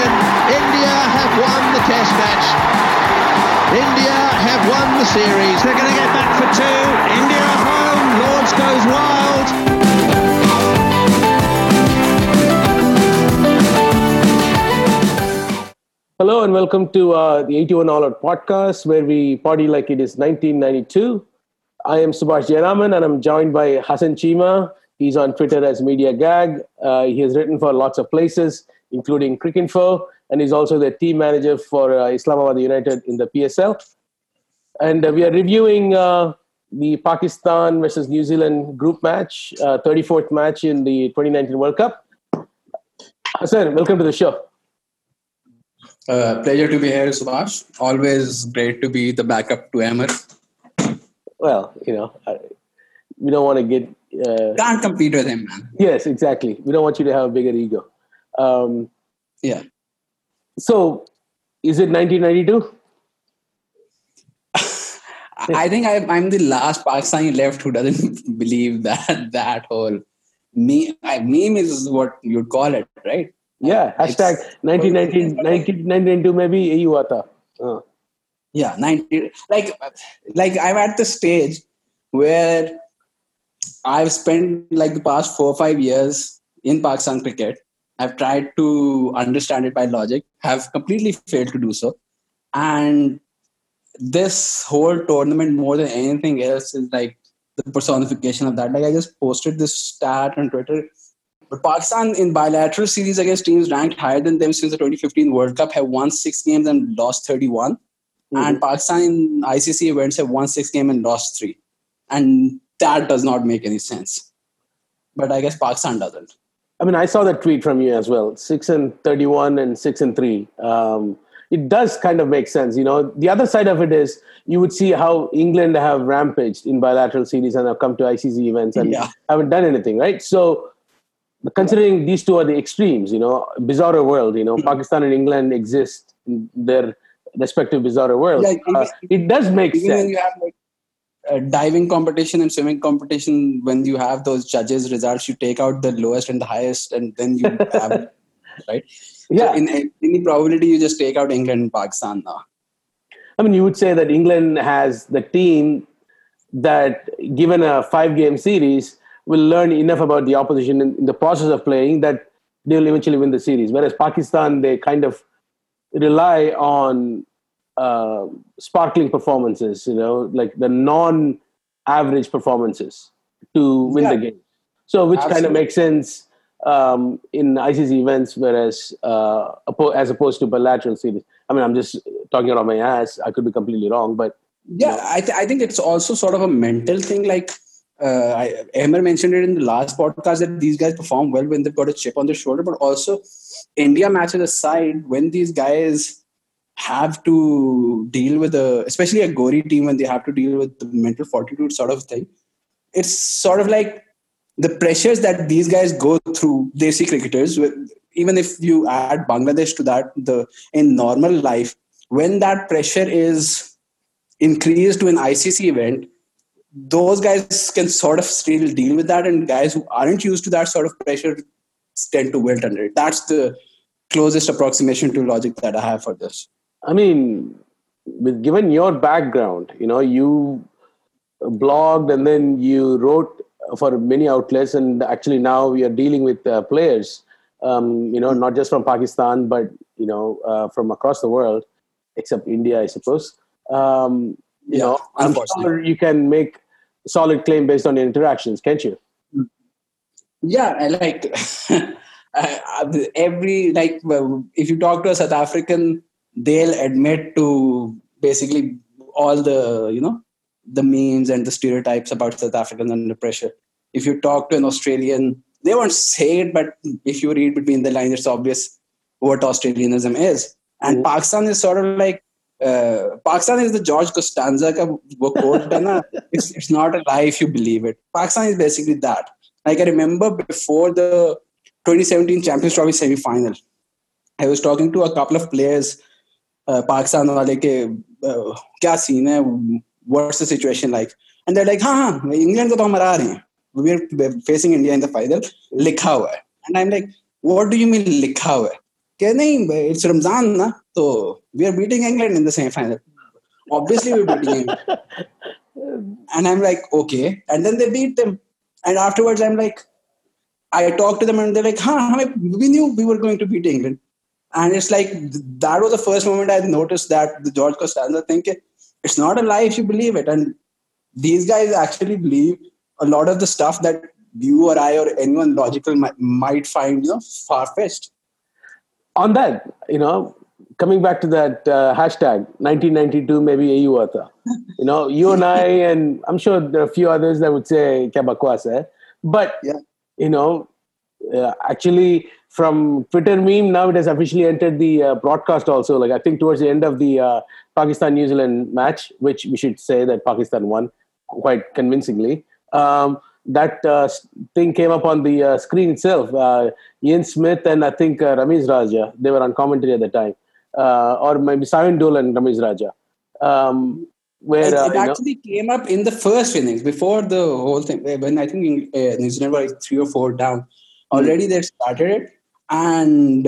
second. India have won the Test match. India have won the series. They're going to get back for two. India home. Lords goes wild. Hello and welcome to uh, the 81 All Out podcast where we party like it is 1992. I am Subhash Jayaraman and I'm joined by Hassan Cheema. He's on Twitter as Media Gag. Uh, he has written for lots of places, including Cricinfo, and he's also the team manager for uh, Islamabad United in the PSL. And uh, we are reviewing uh, the Pakistan versus New Zealand group match, uh, 34th match in the 2019 World Cup. Hassan, welcome to the show. Uh, pleasure to be here, Subhash. Always great to be the backup to Amar. Well, you know, I, we don't want to get. Uh, Can't compete with him, man. yes, exactly. We don't want you to have a bigger ego. Um, Yeah. so, is it 1992? I think I, I'm the last Pakistani left who doesn't believe that that whole me I, meme is what you'd call it, right? Yeah, It's- hashtag 1919, 1992 maybe यही हुआ था. Uh, Yeah, 90. Like, like I'm at the stage where I've spent like the past four or five years in Pakistan cricket. I've tried to understand it by logic, have completely failed to do so. And this whole tournament, more than anything else, is like the personification of that. Like, I just posted this stat on Twitter. But Pakistan in bilateral series against teams ranked higher than them since the 2015 World Cup have won six games and lost 31 mm-hmm. and Pakistan in ICC events have won six games and lost three, and that does not make any sense. But I guess Pakistan doesn't. I mean, I saw that tweet from you as well. Six and 31 and six and three. Um, it does kind of make sense. You know, the other side of it is you would see how England have rampaged in bilateral series and have come to ICC events and Yeah. haven't done anything, right? So, considering these two are the extremes, you know, bizarre world, you know, Pakistan and England exist in their respective bizarre worlds. Yeah, uh, it does make when sense. you have like diving competition and swimming competition, when you have those judges' results, you take out the lowest and the highest, and then you have right. Yeah. So in any probability, you just take out England and Pakistan now. I mean, you would say that England has the team that, given a five game series, will learn enough about the opposition in, in the process of playing that they'll eventually win the series. Whereas Pakistan, they kind of rely on uh, sparkling performances, you know, like the non average performances to win Yeah. the game. So, which kind of makes sense um, in ICC events, whereas uh, as opposed to bilateral series. I mean, I'm just talking out of my ass. I could be completely wrong, but Yeah, I, th- I think it's also sort of a mental thing. Like uh, I, Amar mentioned it in the last podcast that these guys perform well when they've got a chip on their shoulder, but also India matches aside, when these guys have to deal with a, especially a gory team, when they have to deal with the mental fortitude sort of thing, it's sort of like the pressures that these guys go through, They see cricketers, even if you add Bangladesh to that, the in normal life, when that pressure is increased to an ICC event, those guys can sort of still deal with that, and guys who aren't used to that sort of pressure tend to wilt under it. That's the closest approximation to logic that I have for this. I mean, with given your background, you know, you blogged and then you wrote for many outlets, and actually now we are dealing with uh, players, um, you know, not just from Pakistan, but you know, uh, from across the world, except India, I suppose. Um, you Yeah, know, I'm sure you can make solid claim based on your interactions, can't you? Yeah, I like I- every like if you talk to a South African, they'll admit to basically all the you know the memes and the stereotypes about South Africans under pressure. If you talk to an Australian, they won't say it, but if you read between the lines, it's obvious what Australianism is. And Mhm. Pakistan is sort of like uh, Pakistan is the George Costanza ka wo quote na, it's, it's not a lie if you believe it. Pakistan is basically that. Like I remember before the 2017 Champions Trophy semi-final, I was talking to a couple of players, uh, Pakistan wale ke, uh, kya scene hai, what's the situation like? And they're like, हाँ हाँ England को तो हम हरा रहे हैं. We're facing India in the final. लिखा हुआ है. And I'm like, what do you mean लिखा हुआ है? "Can it's Ramzan, na? So we are beating England in the semi-final. Obviously, we're beating England." and I'm like, "Okay." And then they beat them, and afterwards, I'm like, I talked to them, and they're like, "Huh? We knew we were going to beat England." And it's like that was the first moment I noticed that the George Costanza thing. It's not a lie if you believe it, and these guys actually believe a lot of the stuff that you or I or anyone logical might, might find you know far fetched. On that, you know, coming back to that uh, hashtag 1992 maybe AU you know, you and I and I'm sure there are a few others that would say kya hai. But yeah. you know, uh, actually from Twitter meme now it has officially entered the uh, broadcast also. Like I think towards the end of the uh, Pakistan New Zealand match, which we should say that Pakistan won quite convincingly. Um, that uh, thing came up on the uh, screen itself. Uh, Ian Smith and I think uh, Ramiz Raja, they were on commentary at the time, uh, or maybe Simon and Ramiz Raja. Um, where it, it actually know, came up in the first innings before the whole thing. When I think New Zealand were three or four down, already mm-hmm. they started it, and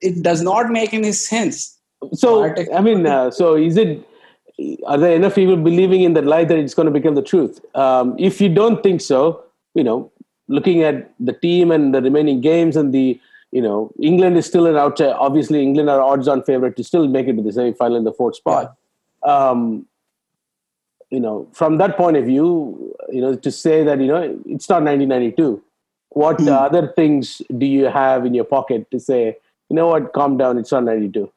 it does not make any sense. So I mean, so is it? are there enough people believing in that lie that it's going to become the truth? Um, if you don't think so, you know, looking at the team and the remaining games and the, you know, England is still an outside. Obviously, England are odds-on favorite to still make it to the semi-final in the fourth spot. Yeah. Um, you know, from that point of view, you know, to say that you know it's not 1992. What mm. other things do you have in your pocket to say? You know what? Calm down. It's not 92.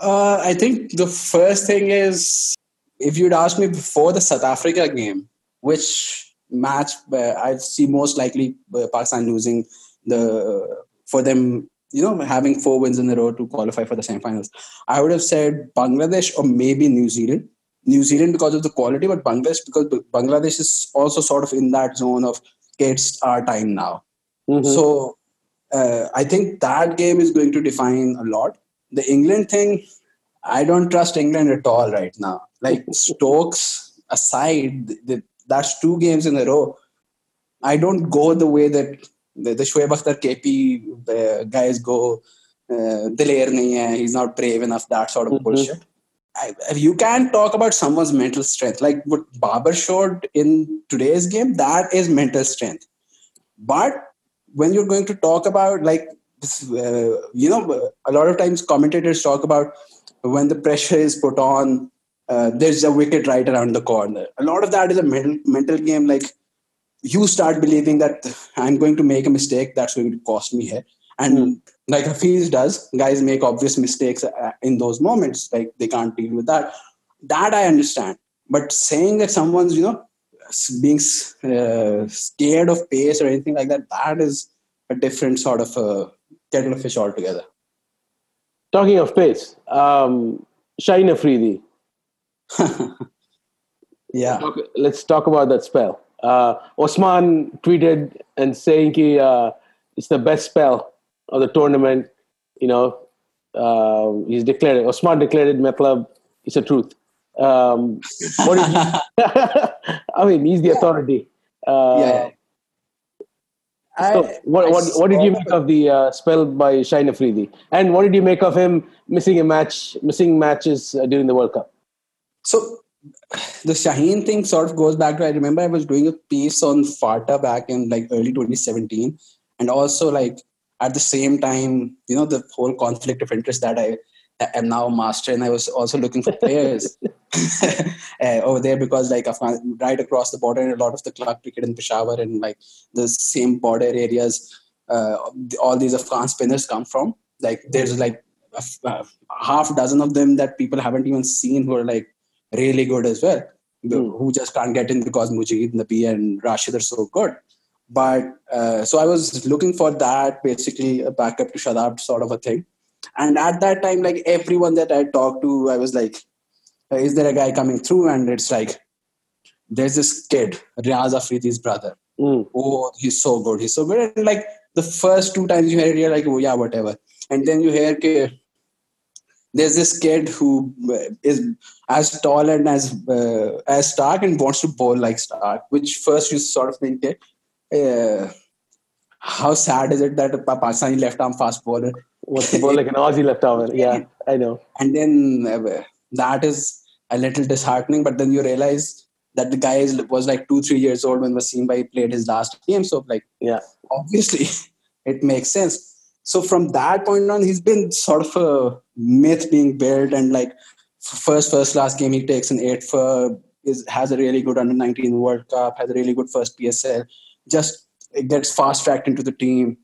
Uh, I think the first thing is if you'd asked me before the South Africa game, which match uh, I'd see most likely uh, Pakistan losing the for them, you know, having four wins in a row to qualify for the semifinals. I would have said Bangladesh or maybe New Zealand. New Zealand because of the quality, but Bangladesh because Bangladesh is also sort of in that zone of it's our time now. Mm-hmm. So uh, I think that game is going to define a lot the England thing, I don't trust England at all right now. Like Stokes aside, the, that's two games in a row. I don't go the way that the, the Shoaib Akhtar KP the guys go. Uh, he's not brave enough, that sort of mm-hmm. bullshit. I, you can talk about someone's mental strength. Like what Babar showed in today's game, that is mental strength. But when you're going to talk about like uh, you know, a lot of times commentators talk about when the pressure is put on, uh, there's a wicket right around the corner. A lot of that is a mental mental game. Like you start believing that I'm going to make a mistake that's going to cost me here, and mm. like Hafiz does, guys make obvious mistakes uh, in those moments. Like they can't deal with that. That I understand, but saying that someone's you know being uh, scared of pace or anything like that, that is a different sort of a kettle of fish altogether. Talking of pace, um, Shaheen Afridi. yeah. Talk, let's talk about that spell. Uh, Osman tweeted and saying he, uh, it's the best spell of the tournament. You know, uh, he's declared it. Osman declared it. Matlab, it's a truth. Um, what did you, I mean, he's the authority. Uh, yeah. So what, what, what did you make of the uh, spell by Shaheen Afridi? And what did you make of him missing a match, missing matches uh, during the World Cup? So the Shaheen thing sort of goes back to I remember I was doing a piece on FATA back in like early 2017, and also like at the same time, you know, the whole conflict of interest that I am now a master, and I was also looking for players uh, over there because like Afghan, right across the border, and a lot of the club cricket in Peshawar and like the same border areas, uh, all these Afghan spinners come from. Like there's like a, a half dozen of them that people haven't even seen who are like really good as well, mm. who just can't get in because Mujib, Nabi, and Rashid are so good. But uh, so I was looking for that basically a backup to Shadab sort of a thing and at that time, like everyone that I talked to, I was like, is there a guy coming through? And it's like, there's this kid, Riaz Afridi's brother. Mm. Oh, he's so good. He's so good. And like the first two times you hear it, you're like, oh, yeah, whatever. And then you hear, okay, there's this kid who is as tall and as uh, as Starc and wants to bowl like Starc, which first you sort of think, uh, how sad is it that a Pakistani left arm fast bowler was the ball like an Aussie left arm? Yeah, I know. And then uh, that is a little disheartening. But then you realize that the guy is, was like two, three years old when Wasim Bhai played his last game. So like, yeah, obviously it makes sense. So from that point on, he's been sort of a myth being built, and like first first last game he takes an eight for is has a really good under 19 World Cup, has a really good first PSL, just gets fast tracked into the team,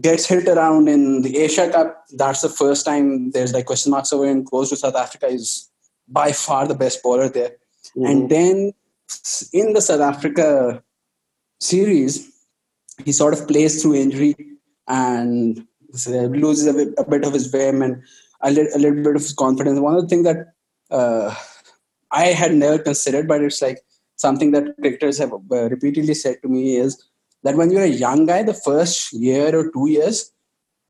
gets hit around in the Asia Cup. That's the first time there's like question marks over him. Goes to South Africa, is by far the best bowler there, mm-hmm. and then in the South Africa series, he sort of plays through injury and loses a bit, a bit of his vim and a, li- a little bit of his confidence. One of the things that uh, I had never considered, but it's like something that cricketers have uh, repeatedly said to me is that when you're a young guy, the first year or two years,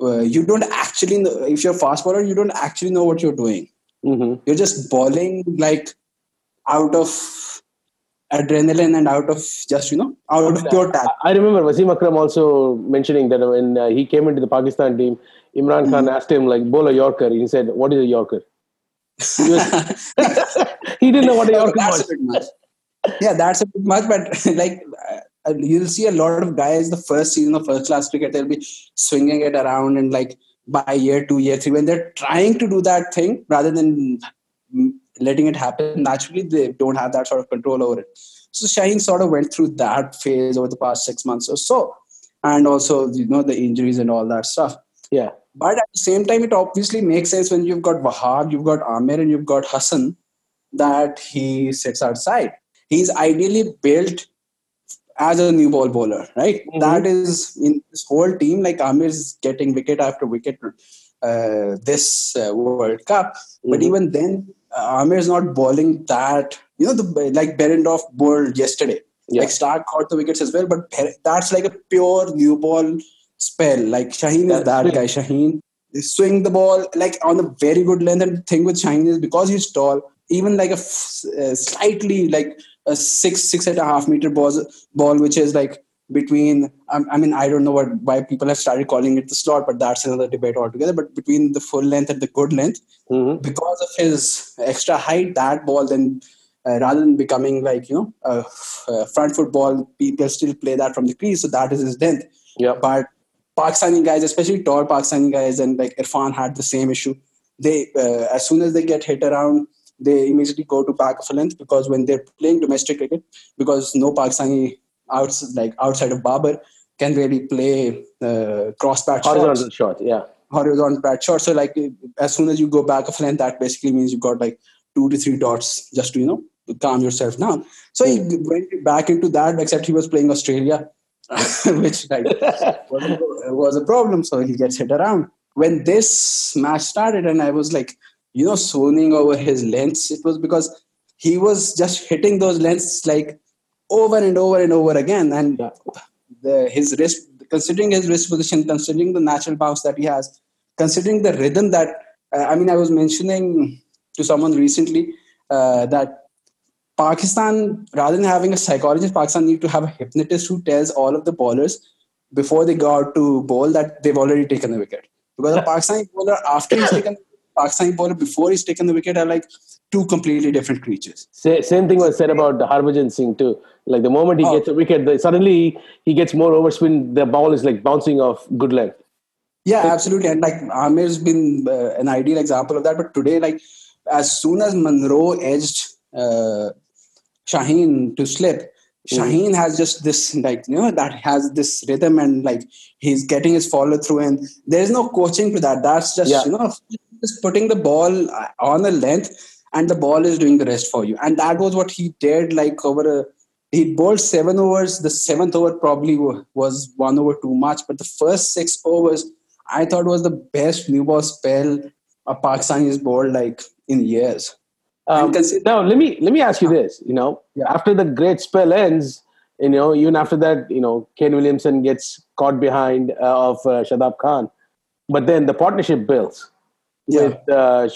uh, you don't actually know, if you're a fast bowler, you don't actually know what you're doing. Mm-hmm. You're just bowling like out of adrenaline and out of just you know out of pure talent. I remember Wasim Akram also mentioning that when uh, he came into the Pakistan team, Imran Khan mm-hmm. asked him like bowl a Yorker. He said, "What is a Yorker?" He, was, he didn't know what a Yorker was. Yeah, that's a bit much, but like uh, you'll see a lot of guys the first season of first class cricket they'll be swinging it around and like by year two, year three, when they're trying to do that thing rather than letting it happen naturally, they don't have that sort of control over it. So Shaheen sort of went through that phase over the past six months or so, and also you know the injuries and all that stuff. Yeah. But at the same time, it obviously makes sense when you've got Wahab, you've got Amir, and you've got Hassan that he sits outside. He's ideally built as a new ball bowler, right? Mm-hmm. That is in this whole team. Like Amir is getting wicket after wicket uh, this uh, World Cup, mm-hmm. but even then, uh, Amir is not bowling that. You know, the like Behrendorff bowled yesterday. Yeah. Like Starc caught the wickets as well, but that's like a pure new ball spell. Like Shaheen is that guy. Shaheen swing the ball like on a very good length. And the thing with Shaheen is because he's tall, even like a f- uh, slightly like a six six and a half meter ball, ball which is like between I mean I don't know what why people have started calling it the slot, but that's another debate altogether. But between the full length and the good length, mm-hmm. because of his extra height, that ball then uh, rather than becoming like you know a, a, front foot ball, people still play that from the crease. So that is his length. Yeah. But Pakistani guys, especially tall Pakistani guys, and like Irfan had the same issue. They uh, as soon as they get hit around they immediately go to back of a length because when they're playing domestic cricket, because no Pakistani outside like outside of Babar can really play uh, cross bat horizontal shot, yeah, horizontal bat shot. So like as soon as you go back of length, that basically means you've got like two to three dots just to you know calm yourself down. So he went back into that, except he was playing Australia, which like was, was a problem. So he gets hit around. When this match started, and I was like, you know, swooning over his lengths. It was because he was just hitting those lengths like over and over and over again. And the, his wrist, considering his wrist position, considering the natural bounce that he has, considering the rhythm that, uh, I mean, I was mentioning to someone recently uh, that Pakistan, rather than having a psychologist, Pakistan need to have a hypnotist who tells all of the bowlers before they go out to bowl that they've already taken the wicket. Because a Pakistani bowler, after he's taken Pakistani bowler before he's taken the wicket are like two completely different creatures. Same thing was said about Harbhajan Singh too. Like the moment he oh. gets a wicket, suddenly he gets more overspin. The ball is like bouncing off good length. Yeah, absolutely. And like Amir's been uh, an ideal example of that. But today, like as soon as Munro edged uh, Shaheen to slip, Mm-hmm. Shaheen has just this like you know that has this rhythm and like he's getting his follow through and there's no coaching to that. That's just yeah. you know just putting the ball on a length and the ball is doing the rest for you. And that was what he did like over a he bowled seven overs. The seventh over probably was one over too much, but the first six overs I thought was the best new ball spell a Pakistani has bowled like in years. Um, now let me let me ask you this. You know, yeah. after the great spell ends, you know, even after that, you know, Kane Williamson gets caught behind uh, of uh, Shadab Khan, but then the partnership builds yeah. uh,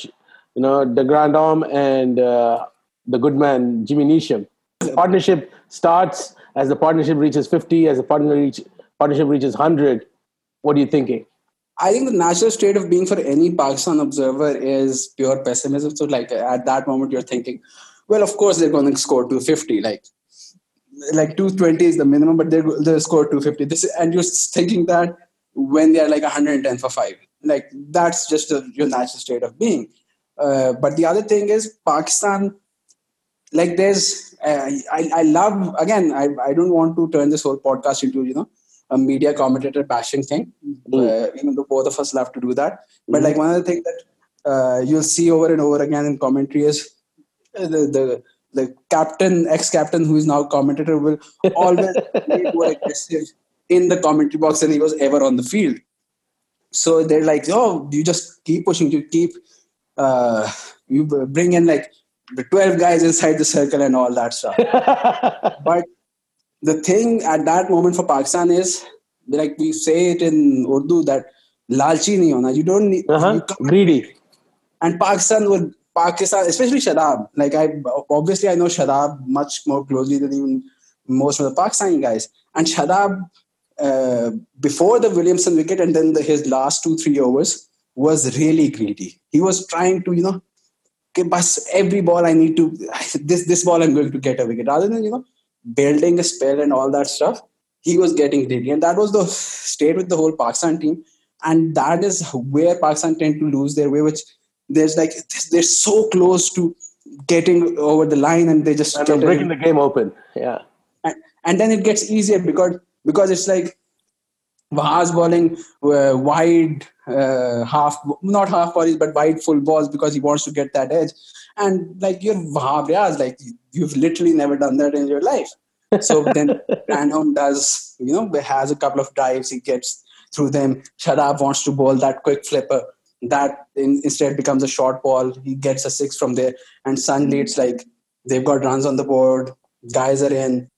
you know the Grandhomme and uh, the good man Jimmy Neesham. The partnership starts as the partnership reaches 50, as the partner reach, partnership reaches 100, what are you thinking? I think the natural state of being for any Pakistan observer is pure pessimism. So, like at that moment, you're thinking, well, of course they're going to score 250. Like, like 220 is the minimum, but they're they'll score 250. This and you're thinking that when they're like 110 for five, like that's just a, your natural state of being. Uh, but the other thing is Pakistan. Like there's, uh, I I love again. I I don't want to turn this whole podcast into you know a media commentator bashing thing. Mm. Uh, even though both of us love to do that, but mm. like one of the things that uh, you'll see over and over again in commentary is uh, the the the captain, ex-captain who is now commentator will always be more aggressive in the commentary box than he was ever on the field. So they're like, oh, you just keep pushing, you keep uh, you bring in like the 12 guys inside the circle and all that stuff. but the thing at that moment for Pakistan is like we say it in Urdu that lalchi nahi hona. You don't need uh-huh. you greedy. And Pakistan would Pakistan, especially Shadab. Like I obviously I know Shadab much more closely than even most of the Pakistani guys. And Shadab uh, before the Williamson wicket and then the, his last two three overs was really greedy. He was trying to you know, give us every ball I need to this this ball I'm going to get a wicket rather than you know building a spell and all that stuff, he was getting greedy, And that was the state with the whole Pakistan team. And that is where Pakistan tend to lose their way, which there's like, they're so close to getting over the line and they just and breaking the game open. Yeah. And, and then it gets easier because because it's like Wahab bowling uh, wide uh, half, not half bodies, but wide full balls because he wants to get that edge. And like you're Wahab Riaz, like you've literally never done that in your life. So then Random does, you know, has a couple of dives, he gets through them. Shadab wants to bowl that quick flipper. That in, instead becomes a short ball. He gets a six from there. And suddenly it's like they've got runs on the board, guys are in.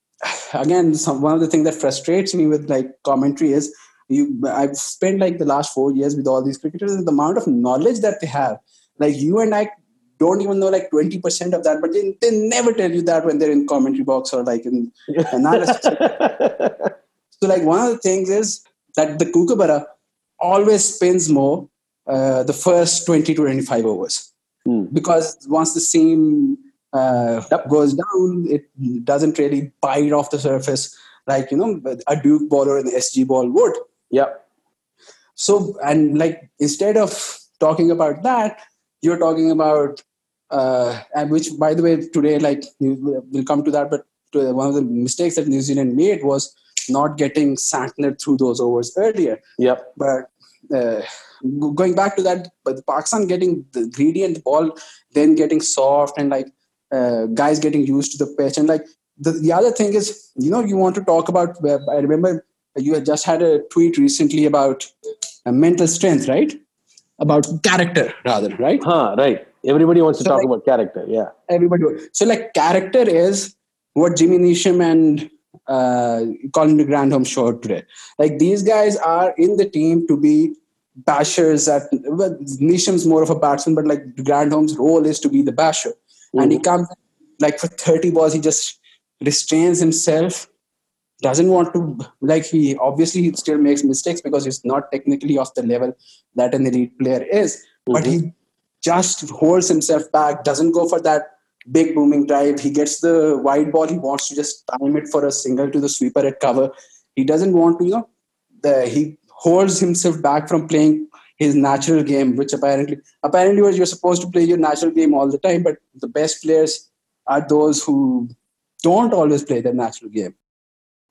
Again, some, one of the things that frustrates me with like commentary is you I've spent like the last four years with all these cricketers and the amount of knowledge that they have. Like you and I don't even know like 20% of that, but they, they never tell you that when they're in commentary box or like in analysis. so like one of the things is that the kookaburra always spins more uh, the first 20 to 25 overs. Mm. Because once the seam uh, yep. goes down, it doesn't really bite off the surface like, you know, a Duke ball or an SG ball would. Yeah. So, and like, instead of talking about that, you're talking about uh, and which by the way today like we'll come to that but one of the mistakes that new zealand made was not getting santner through those overs earlier yeah but uh, going back to that but pakistan getting the gradient ball then getting soft and like uh, guys getting used to the pitch and like the, the other thing is you know you want to talk about i remember you had just had a tweet recently about uh, mental strength right? About character rather right? Huh right. Everybody wants to so talk like, about character yeah. everybody so like character is what jimmy neesham and uh, colin de grandhomme showed today. Like these guys are in the team to be bashers at well, neesham's more of a batsman but like grandhomme's role is to be the basher mm-hmm. and he mm-hmm. comes like for 30 balls he just restrains himself doesn't want to like he obviously he still makes mistakes because he's not technically of the level that an elite player is mm-hmm. but he just holds himself back doesn't go for that big booming drive he gets the wide ball he wants to just time it for a single to the sweeper at cover he doesn't want to you know the he holds himself back from playing his natural game which apparently apparently you're supposed to play your natural game all the time but the best players are those who don't always play their natural game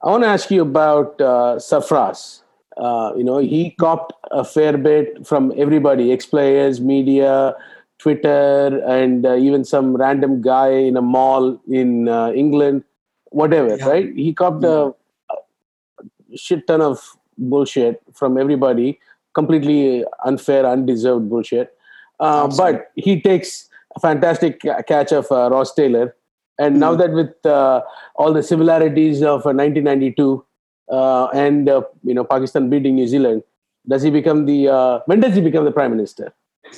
I want to ask you about uh, Sarfraz. Uh, you know, he copped a fair bit from everybody, ex-players, media, Twitter, and uh, even some random guy in a mall in uh, England, whatever, yeah. right? He copped yeah. a shit ton of bullshit from everybody, completely unfair, undeserved bullshit. Uh, but he takes a fantastic catch of uh, Ross Taylor and now hmm. that with uh, all the similarities of 1992 uh, uh, and uh, you know Pakistan beating New Zealand, does he become the uh, when does he become the prime minister?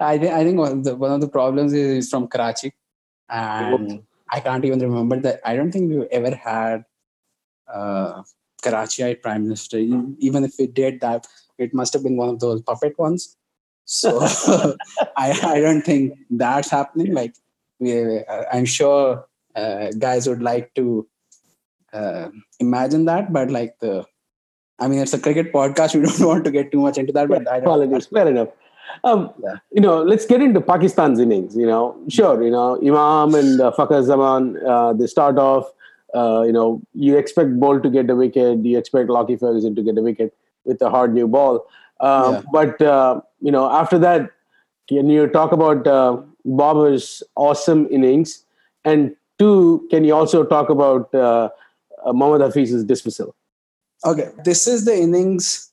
I think I think one of the, one of the problems is from Karachi, and I can't even remember that. I don't think we've ever had uh, Karachiite prime minister. Even if we did that, it must have been one of those puppet ones. So I, I don't think that's happening. Like we, uh, I'm sure uh, guys would like to uh, imagine that, but like the, I mean, it's a cricket podcast. We don't want to get too much into that. But I don't, Apologies, fair enough. Um, Yeah. You know, let's get into Pakistan's innings. You know, sure, you know, Imam and uh, Fakhar Zaman, uh, they start off. Uh, you know, you expect Bolt to get a wicket. You expect Lockie Ferguson to get a wicket with a hard new ball. Um, Yeah. But uh, you know, after that, can you talk about uh, Babar's awesome innings? And two, can you also talk about uh, uh, Mohammad Hafiz's dismissal? Okay, this is the innings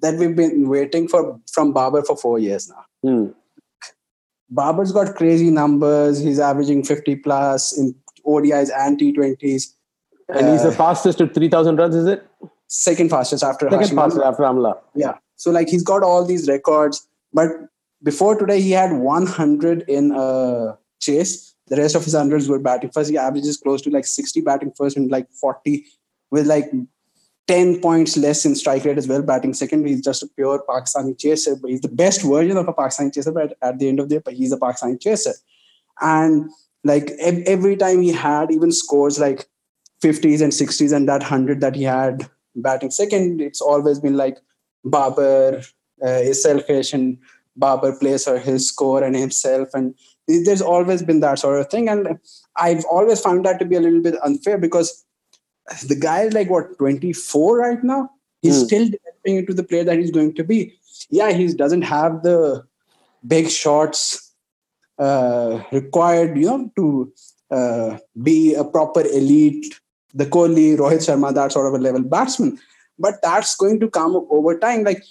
that we've been waiting for from Babar for four years now. Hmm. Babar's got crazy numbers. He's averaging 50 plus in ODIs and T20s. And he's the Uh, fastest to 3,000 runs, is it? Second fastest after Second Hashim fastest Amla. after Amla. Yeah. So like he's got all these records, but before today he had 100 in a chase. The rest of his hundreds were batting first. He averages close to like 60 batting first and like 40 with like 10 points less in strike rate as well. Batting second, he's just a pure Pakistani chaser. But he's the best version of a Pakistani chaser. But at the end of the day, but he's a Pakistani chaser. And like every time he had even scores like 50s and 60s and that 100 that he had batting second, it's always been like Babar uh, is selfish and Babar plays for his score and himself. And there's always been that sort of thing. And I've always found that to be a little bit unfair because the guy is like, what, 24 right now? He's Hmm. still developing into the player that he's going to be. Yeah, he doesn't have the big shots uh, required, you know, to uh, be a proper elite, the Kohli, Rohit Sharma, that sort of a level batsman. But that's going to come over time. Like,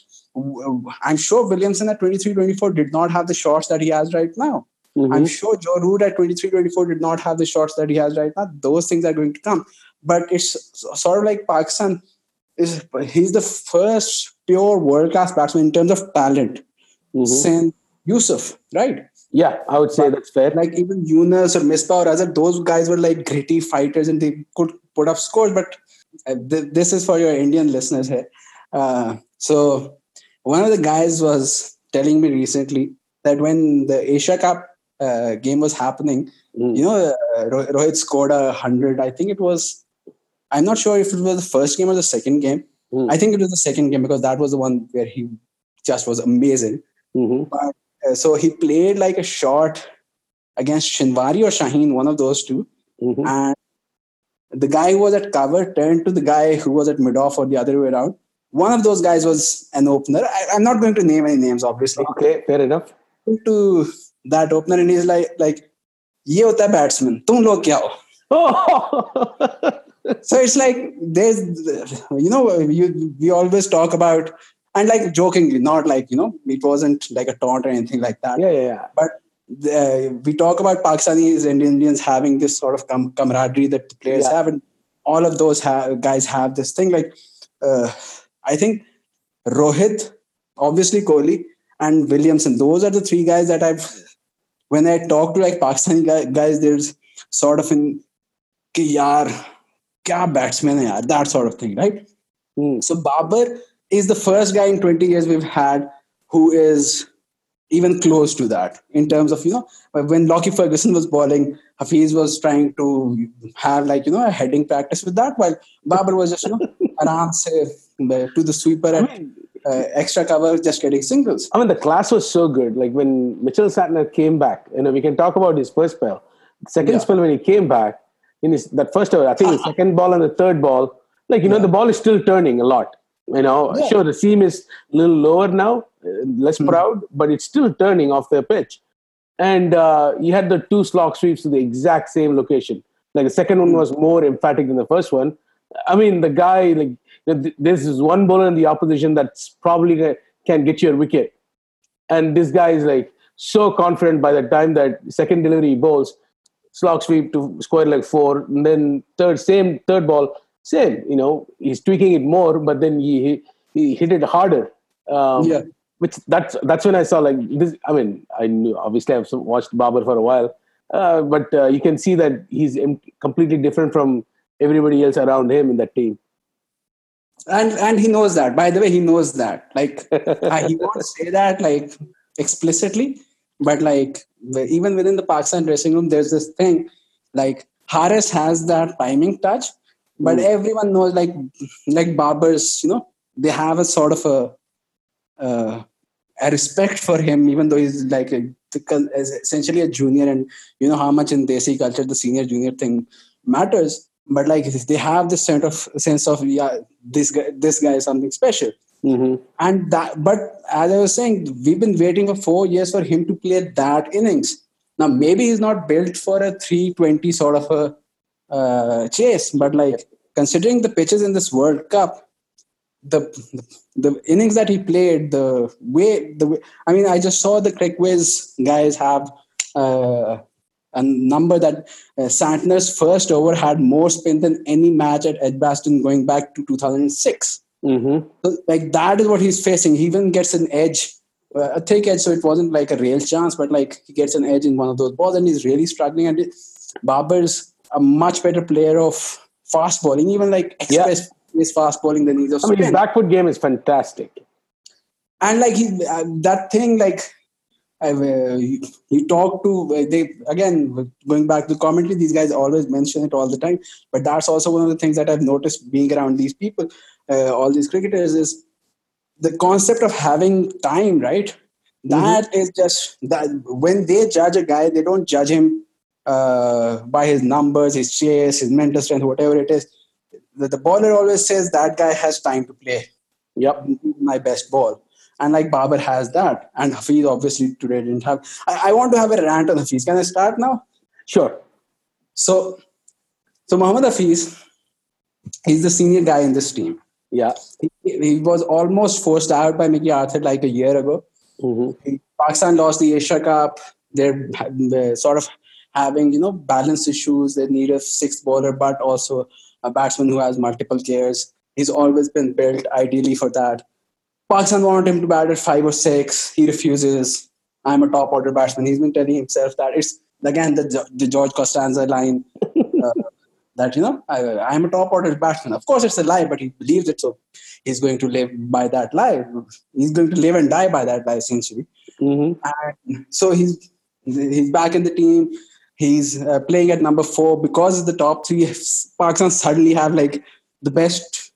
I'm sure Williamson at 23 24 did not have the shots that he has right now. Mhm. I'm sure Joe Root at 23 24 did not have the shots that he has right now. Those things are going to come. But it's sort of like Pakistan is he's the first pure world class batsman in terms of talent Mhm. since Yusuf, right? Yeah, I would say that's fair. Like even Yunus or Misbah or Azhar, those guys were like gritty fighters and they could put up scores. But uh, th- this is for your Indian listeners here. Uh, so one of the guys was telling me recently that when the Asia Cup uh, game was happening, Mm. you know, uh, Ro- Rohit scored a hundred. I think it was. I'm not sure if it was the first game or the second game. Mm. I think it was the second game because that was the one where he just was amazing. Mhm. Uh, so he played like a shot against Shinwari or Shaheen, one of those two. Mhm. And the guy who was at cover turned to the guy who was at mid off or the other way around. One of those guys was an opener. I, I'm not going to name any names, obviously. Okay, fair enough. To that opener, and he's like, like, ये होता है batsman. तुम लोग क्या हो? Oh, So it's like there's, you know, you we always talk about and like jokingly, not like you know, it wasn't like a taunt or anything like that. yeah, yeah, yeah. but uh, we talk about Pakistanis and Indians having this sort of com- camaraderie that the players Yeah. have, and all of those ha- guys have this thing. Like, uh, I think Rohit, obviously Kohli, and Williamson. Those are the three guys that I've. When I talk to like Pakistani guy, guys, there's sort of in, कि यार क्या batsman है यार, that sort of thing, right? Hmm. So Babar is the first guy in 20 years we've had who is even close to that in terms of you know when Lockie Ferguson was bowling, Hafiz was trying to have like you know a heading practice with that, while Babar was just you know around to the sweeper at uh, extra cover, just getting singles. I mean, the class was so good. Like when Mitchell Santner came back, you know, we can talk about his first spell. Second Yeah. spell when he came back, in his that first over, I think the second ball and the third ball, like you know, Yeah. the ball is still turning a lot. You know, Yeah. sure the seam is a little lower now, uh, less Hmm. proud, but it's still turning off the pitch. And uh, you had the two slog sweeps to the exact same location. Like the second one was more emphatic than the first one. I mean, the guy like this is one bowler in the opposition that's probably can get you a wicket and this guy is like so confident by the time that second delivery bowls slog sweep to square leg four and then third same third ball same you know he's tweaking it more but then he he, he hit it harder um, Yeah. which that's that's when i saw like this i mean i knew obviously i've watched babar for a while uh, but uh, you can see that he's completely different from everybody else around him in that team and and he knows that. By the way, he knows that. Like he won't say that like explicitly, but like even within the Pakistan dressing room, there's this thing like haris has that timing touch, but mm. everyone knows like like Babar's, you know, they have a sort of a uh, a respect for him, even though he's like a, essentially a junior, and you know how much in Desi culture the senior junior thing matters. But like they have this sense of sense of yeah, this guy this guy is something special. Mm-hmm. And that, but as I was saying, we've been waiting for four years for him to play that innings. Now maybe he's not built for a 320 sort of a uh, chase, but like considering the pitches in this World Cup, the, the, the innings that he played, the way the way, I mean, I just saw the CricViz guys have uh, a number that uh, Santner's first over had more spin than any match at Edgbaston going back to 2006. Mm-hmm. So, like that is what he's facing. He even gets an edge, uh, a thick edge, so it wasn't like a real chance, but like he gets an edge in one of those balls, and he's really struggling. And Babar's a much better player of fast bowling, even like express yeah. is fast bowling than he's of I mean, his back foot game is fantastic. And like he, uh, that thing, like I, uh, he talked to uh, they again going back to the commentary. These guys always mention it all the time, but that's also one of the things that I've noticed being around these people, uh, all these cricketers, is the concept of having time. Right, mm-hmm. That is just that when they judge a guy, they don't judge him uh, by his numbers, his chase, his mental strength, whatever it is. The, the bowler always says that guy has time to play. Yep, my best ball. And like Babar has that, and Hafiz obviously today didn't have. I, I want to have a rant on Hafiz. Can I start now? Sure. So, so Muhammad Hafiz, he's the senior guy in this team. Yeah. He, he was almost forced out by Mickey Arthur like a year ago. Mm-hmm. Pakistan lost the Asia Cup. They're, they're sort of having you know balance issues. They need a sixth bowler, but also a batsman who has multiple gears. He's always been built ideally for that. Pakistan wanted him to bat at five or six. He refuses. I'm a top order batsman. He's been telling himself that it's again the, the George Costanza line uh, that you know I, am a top order batsman. Of course, it's a lie, but he believes it, so he's going to live by that lie. He's going to live and die by that lie, essentially. Mm-hmm. And so he's he's back in the team. He's uh, playing at number four because the top three Pakistan suddenly have like the best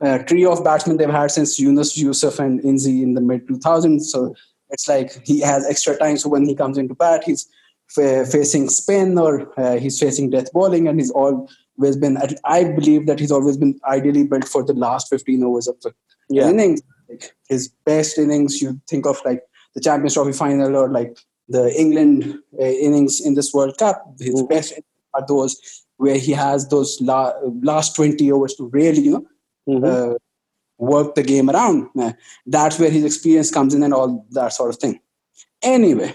uh, trio of batsmen they've had since Yunus Yusuf and Inzi in the mid 2000s. So it's like he has extra time. So when he comes into bat, he's f- facing spin or uh, he's facing death bowling, and he's always been. I believe that he's always been ideally built for the last 15 overs of the yeah. innings. Like his best innings, you think of like the Champions Trophy final or like the England uh, innings in this World Cup. His mm-hmm. best are those where he has those la- last 20 overs to really, you know, mm-hmm. uh, work the game around. Uh, that's where his experience comes in and all that sort of thing. Anyway,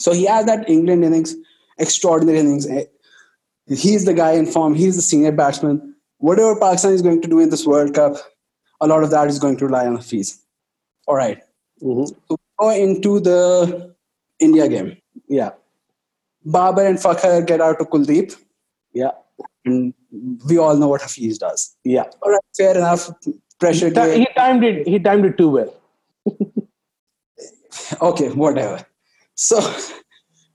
so he has that England innings, extraordinary innings. Uh, he's the guy in form. He's the senior batsman. Whatever Pakistan is going to do in this World Cup, a lot of that is going to rely on the fees. All right. mm-hmm. So go into the India game. Yeah. Babar and Fakhar get out to Kuldeep. Yeah. And we all know what Hafiz does. Yeah. All right, fair enough. Pressure. He, t- he timed it. He timed it too well. okay, whatever. So,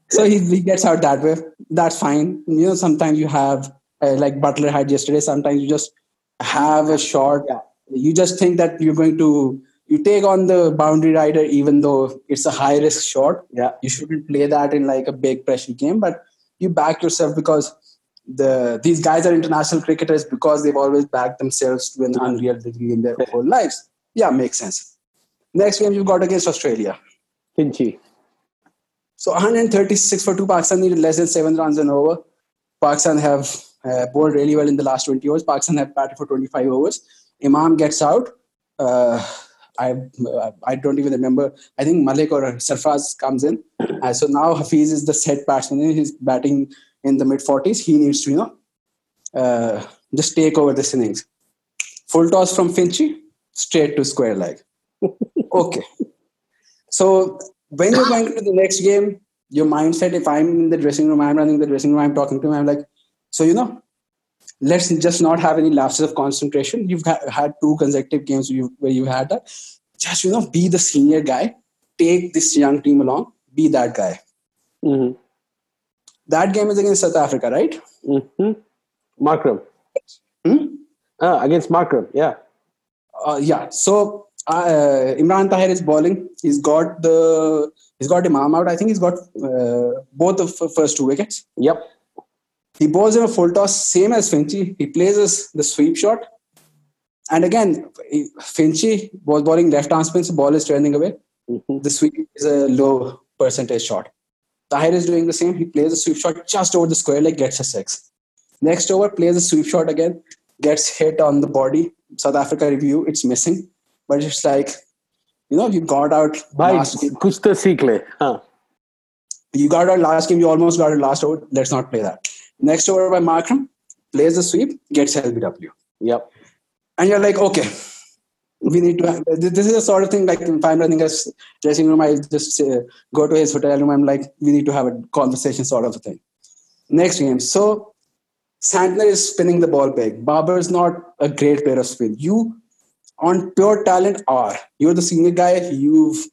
so he, he gets out that way. That's fine. You know, sometimes you have uh, like Buttler had yesterday. Sometimes you just have a shot. Yeah. You just think that you're going to you take on the boundary rider even though it's a high risk shot. Yeah. You shouldn't play that in like a big pressure game, but you back yourself because the these guys are international cricketers because they've always backed themselves to an mm-hmm. unreal degree in their whole lives. Yeah, makes sense. Next game you've got against Australia. Finchie. So 136 for two. Pakistan needed less than seven runs and over. Pakistan have uh, bowled really well in the last 20 overs. Pakistan have batted for 25 overs. Imam gets out. Uh, I I don't even remember. I think Malik or Sarfraz comes in. Uh, so now Hafiz is the set batsman. He's batting in the mid 40s. He needs to, you know, uh, just take over this innings. Full toss from Finchie, straight to square leg. okay. So when you're going to the next game, your mindset, if I'm in the dressing room, I'm running the dressing room, I'm talking to him, I'm like, so, you know, let's just not have any lapses of concentration. You've ha- had two consecutive games where you, where you had that. Just you know, be the senior guy. Take this young team along. Be that guy. Mm-hmm. That game is against South Africa, right? Mm-hmm. Markram. Hmm? Ah, against Markram, yeah. Uh, yeah. So uh, Imran Tahir is bowling. He's got the he's got Imam out. I think he's got uh, both of the first two wickets. Yep. He bowls in a full toss, same as Finchy. He plays his, the sweep shot. And again, Finchy was bowling left arm spin, so ball is turning away. Mhm. The sweep is a low percentage shot. Tahir is doing the same. He plays a sweep shot just over the square leg, gets a six. Next over, plays a sweep shot again, gets hit on the body. South Africa review, it's missing. But it's like, you know, you got out Bhai, last game. kuch to seekh le. Huh. You got out last game, you almost got it last over. Let's not play that. Next over by Markram, plays the sweep, gets LBW. Yep. And you're like, okay, we need to. Have, this is the sort of thing like if I'm running a dressing room, I just uh, go to his hotel room. I'm like, we need to have a conversation, sort of a thing. Next game, so Santner is spinning the ball big. Babar is not a great player of spin. You, on pure talent, are you're the senior guy. You've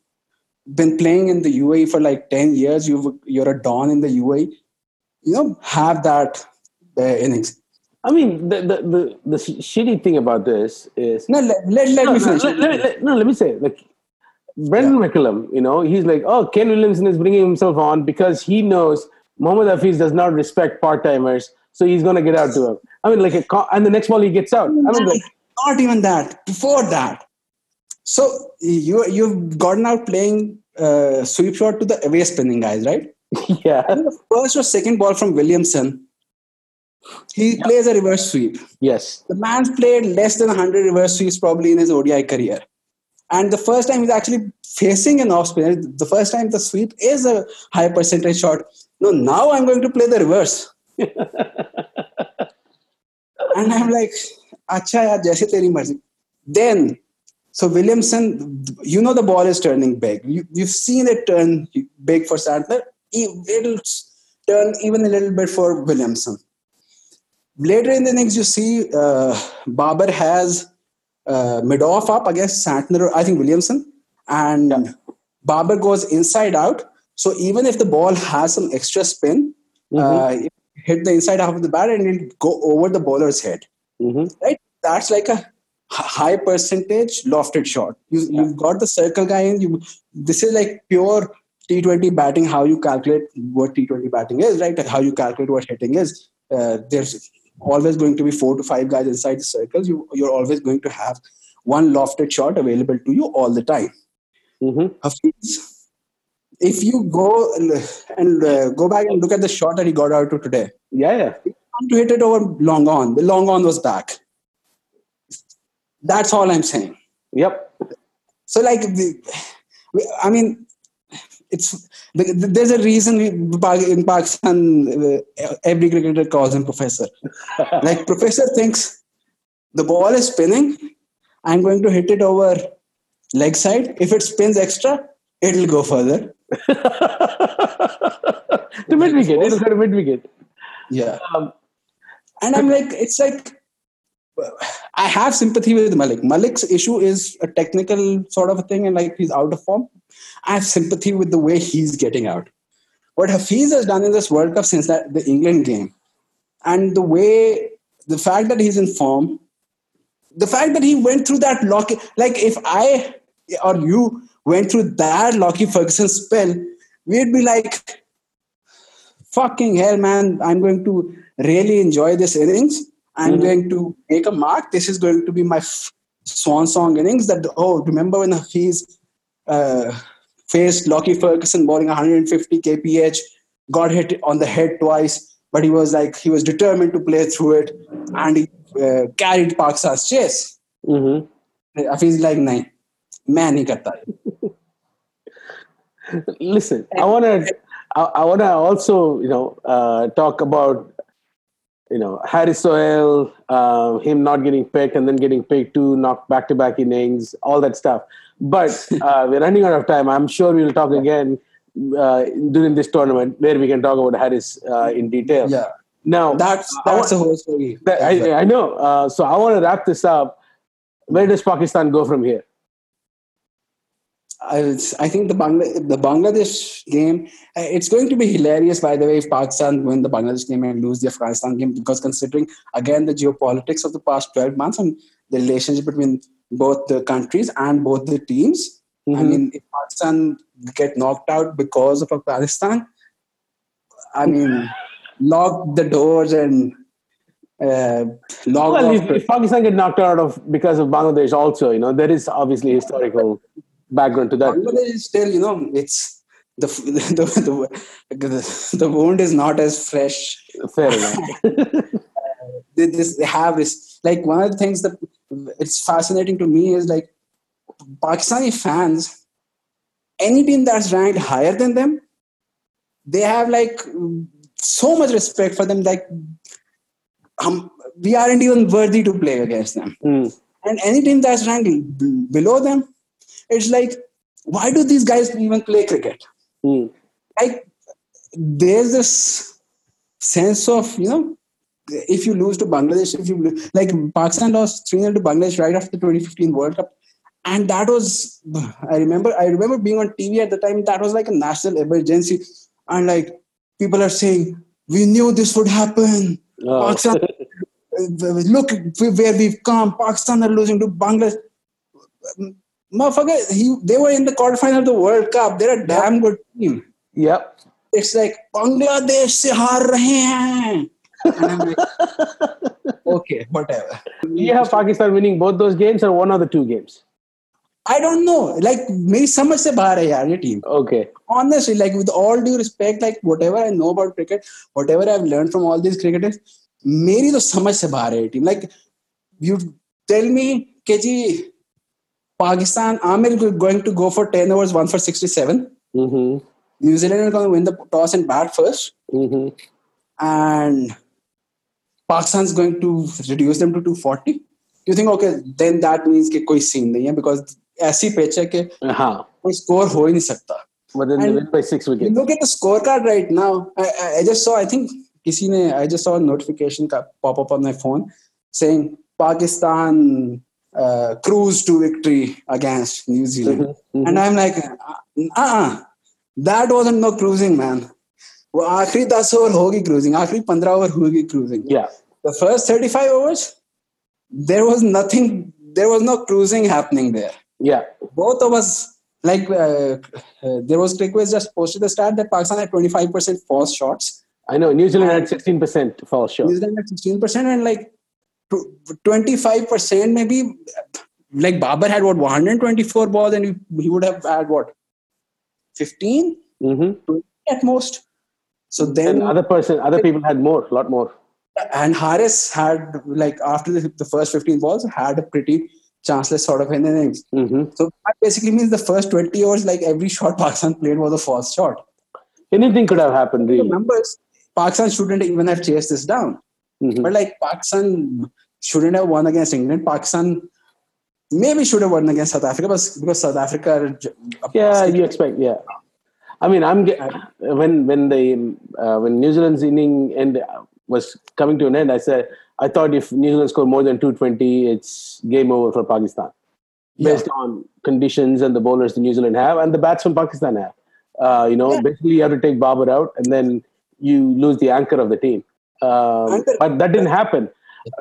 been playing in the UAE for like ten years. You've you're a don in the UAE. You know, have that uh, innings. I mean, the, the, the, the shitty thing about this is No, let, let, let no, me no, finish. let, let- let- no, let me say, like, Brendon McCullum, you know, he's like, oh, Kane Williamson is bringing himself on because he knows Mohammad Hafiz does not respect part timers, so he's going to get out to him. I mean, like, a and the next ball he gets out. I mean, like, not even that before that so you you've gotten out playing uh, sweep shot to the away spinning guys right yeah, first or second ball from williamson. He plays a reverse sweep. Yes, the man's played less than 100 reverse sweeps probably in his odi career. And the first time he's actually facing an off spinner the first time the sweep is a high percentage shot. No now i'm going to play the reverse. And i'm like acha yaar jaise teri marzi. Then so williamson you know the ball is turning big. You, you've seen it turn big for santner E- it'll turn even a little bit for williamson later in the innings you see uh, babar has uh, mid off up against santner i think williamson and babar goes inside out so even if the ball has some extra spin uh, it hit the inside half of the bat and it'll go over the bowler's head hmm right? That's like a high percentage lofted shot. You, You've got the circle guy in. You, this is like pure T20 batting. How you calculate what T20 batting is, right? And how you calculate what hitting is. Uh, there's always going to be four to five guys inside the circles. You, you're always going to have one lofted shot available to you all the time. hmm Hafiz, if you go and uh, go back and look at the shot that he got out to today, yeah, yeah. to hit it over long on. The long on was back. That's all I'm saying. Yep. So, like, the, I mean, it's there's a reason in Pakistan uh, every cricketer calls him professor. like, professor thinks the ball is spinning. I'm going to hit it over leg side. If it spins extra, it'll go further. to mid wicket. It'll go to mid wicket. Yeah. Um, And I'm like, it's like, I have sympathy with Malik. Malik's issue is a technical sort of a thing, and like he's out of form. I have sympathy with the way he's getting out. What Hafiz has done in this World Cup since that the England game, and the way, the fact that he's in form, the fact that he went through that Lockie, like if I or you went through that Lockie Ferguson spell, we'd be like, fucking hell, man, I'm going to really enjoy this innings. I'm going to make a mark. This is going to be my f- swan song innings. That oh, remember when Hafiz uh, faced Lockie Ferguson bowling 150 kph, got hit on the head twice, but he was like he was determined to play through it, and he uh, carried Pakistan's chase. Mm-hmm. I feel like nahi, main nahi karta. Listen, I wanna. I, I want to also, you know, uh, talk about you know, Haris Sohail, uh, him not getting picked and then getting picked to knock back-to-back innings, all that stuff. But uh, we're running out of time. I'm sure we'll talk again uh, during this tournament where we can talk about Harris uh, in detail. Yeah. Now That's that's the whole story. that- I, I know. Uh, so I want to wrap this up. Where does Pakistan go from here? I, I think the Bangla, the Bangladesh game, uh, it's going to be hilarious, by the way, if Pakistan win the Bangladesh game and lose the Afghanistan game, because considering, again, the geopolitics of the past 12 months and the relationship between both the countries and both the teams. I Mhm. mean, if Pakistan get knocked out because of Afghanistan, I mean, lock the doors and uh, Well, if, if Pakistan get knocked out of because of Bangladesh, also, you know, there is obviously historical background to that. Bangladesh is still, you know, it's the the, the, the, the wound is not as fresh. Fair enough. They, this, they have this, like, one of the things that it's fascinating to me is like Pakistani fans, any team that's ranked higher than them, they have like so much respect for them. Like, um, we aren't even worthy to play against them. Hmm. And any team that's ranked below them, it's like, why do these guys even play cricket? Hmm. Like, there's this sense of, you know, if you lose to Bangladesh, if you like Pakistan lost 3 0 to Bangladesh right after the 2015 World Cup. And that was, I remember, I remember being on TV at the time. That was like a national emergency, and like people are saying, "We knew this would happen." Oh. Pakistan, look where we've come. Pakistan are losing to Bangladesh Motherfucker, he, they were in the quarterfinal of the World Cup. They're a damn good team. Yep. It's like Bangladesh se haar rahe hain. And I'm like, okay, whatever. You have Pakistan winning both those games or one of the two games? I don't know. Like, मेरी समझ से बाहर है यार ये team. Okay. honestly, like with all due respect, like whatever I know about cricket, whatever I've learned from all these cricketers, मेरी तो समझ से बाहर है team. Like you tell me कि जी Pakistan, Amir is going to go for 10 overs, one for 67. Mm-hmm. New Zealand is going to win the toss and bat first. Mm-hmm. And Pakistan is going to reduce them to 240. You think, okay, then that means कि कोई scene नहीं है because ऐसी pitch है कि Uh-huh. कोई score हो ही नहीं सकता. But then they And- win by six You wickets. look at the scorecard right now. I, I, I just saw, I think, किसी ने, I just saw a notification ka- pop up on my phone saying Pakistan uh, cruised to victory against New Zealand. Mhm, mhm. And I'm like, uh-uh, that wasn't no cruising, man. वो आखिरी दस over होगी cruising आखिरी पंद्रह over होगी cruising Yeah. the first 35 overs there was nothing there was no cruising happening there Yeah. both of us like uh, uh, there was ClickWiz just posted the stat that Pakistan had 25% false shots, I know. New Zealand had 16% false New shot. Zealand had 16%, and like tw- 25% maybe. Like Babar had what 124 balls, and he, he would have had what 15 Mm-hmm. at most. So then And other person, other people had more, a lot more. and Haris had like after the, the first 15 balls had a pretty chanceless sort of innings. Mm-hmm. So that basically means the first 20 overs, like every shot Pakistan played was a false shot. Anything could have happened, really The numbers, Pakistan shouldn't even have chased this down. Mhm. But like Pakistan shouldn't have won against England. Pakistan maybe should have won against South Africa but because South Africa. Yeah, you expect. Yeah, I mean, I'm when when the uh, when New Zealand's inning end was coming to an end. I said I thought if New Zealand scored more than 220, it's game over for Pakistan, Yeah. based on conditions and the bowlers the New Zealand have and the batsmen Pakistan have. Uh, you know, Yeah. basically you have to take Babar out, and then you lose the anchor of the team. Um, but that didn't happen.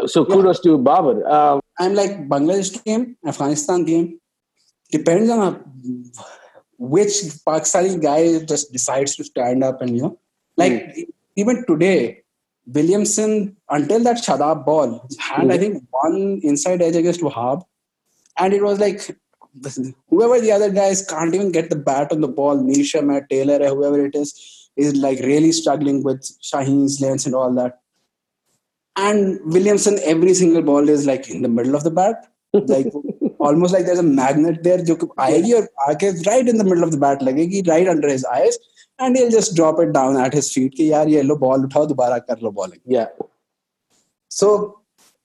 So kudos to Babar. Um, I'm like Bangladesh game, Afghanistan game. Depends on which Pakistani guy just decides to stand up and you know, like even today, Williamson until that Shadab ball had I think one inside edge against Wahab, and it was like whoever the other guys can't even get the bat on the ball. Nisha, Matt Taylor, or whoever it is, is like really struggling with Shaheen's lengths and all that. And Williamson, every single ball is like in the middle of the bat, like almost like there's a magnet there. जो कि आएगी और आके right in the middle of the bat लगेगी, right under his eyes, and he'll just drop it down at his feet कि यार ये लो ball उठाओ दोबारा कर लो bowling. yeah, So,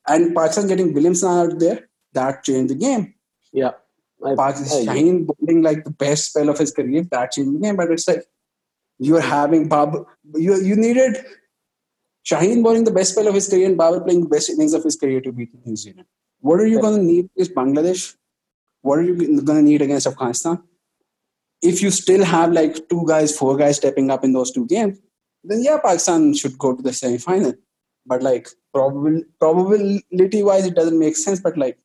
and Pakistan getting Williamson out there, that changed the game. yeah. I- Pakistan I agree. Shaheen bowling like the best spell of his career, that changed the game. But it's like you're having Bob, you you needed Shaheen bowling the best spell of his career and Babar playing the best innings of his career to beat New Zealand. What are you going to need against Bangladesh? What are you going to need against Afghanistan? If you still have like two guys, four guys stepping up in those two games, then yeah, Pakistan should go to the semi final. But like probabil- probability wise, it doesn't make sense. But like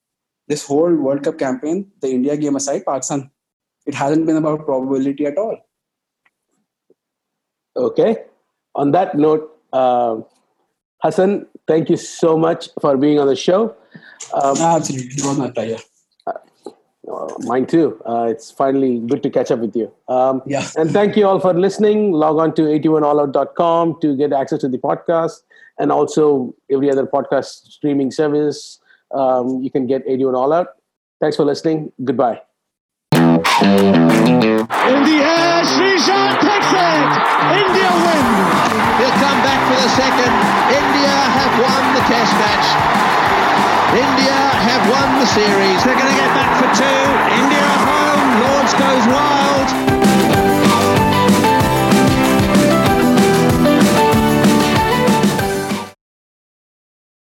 this whole World Cup campaign, the India game aside, Pakistan, it hasn't been about probability at all. Okay. On that note, uh, Hassan, thank you so much for being on the show. Um, Absolutely, it was my pleasure. Uh, mine too. Uh, it's finally good to catch up with you. Um, yeah. And thank you all for listening. Log on to 81allout.com to get access to the podcast and also every other podcast streaming service. Um, you can get 81 All Out. Thanks for listening. Goodbye. In the air, Sreesanth takes it. India win. He'll come back for the second. India have won the test match. India have won the series. They're going to get back for two. India home. Lords goes wide.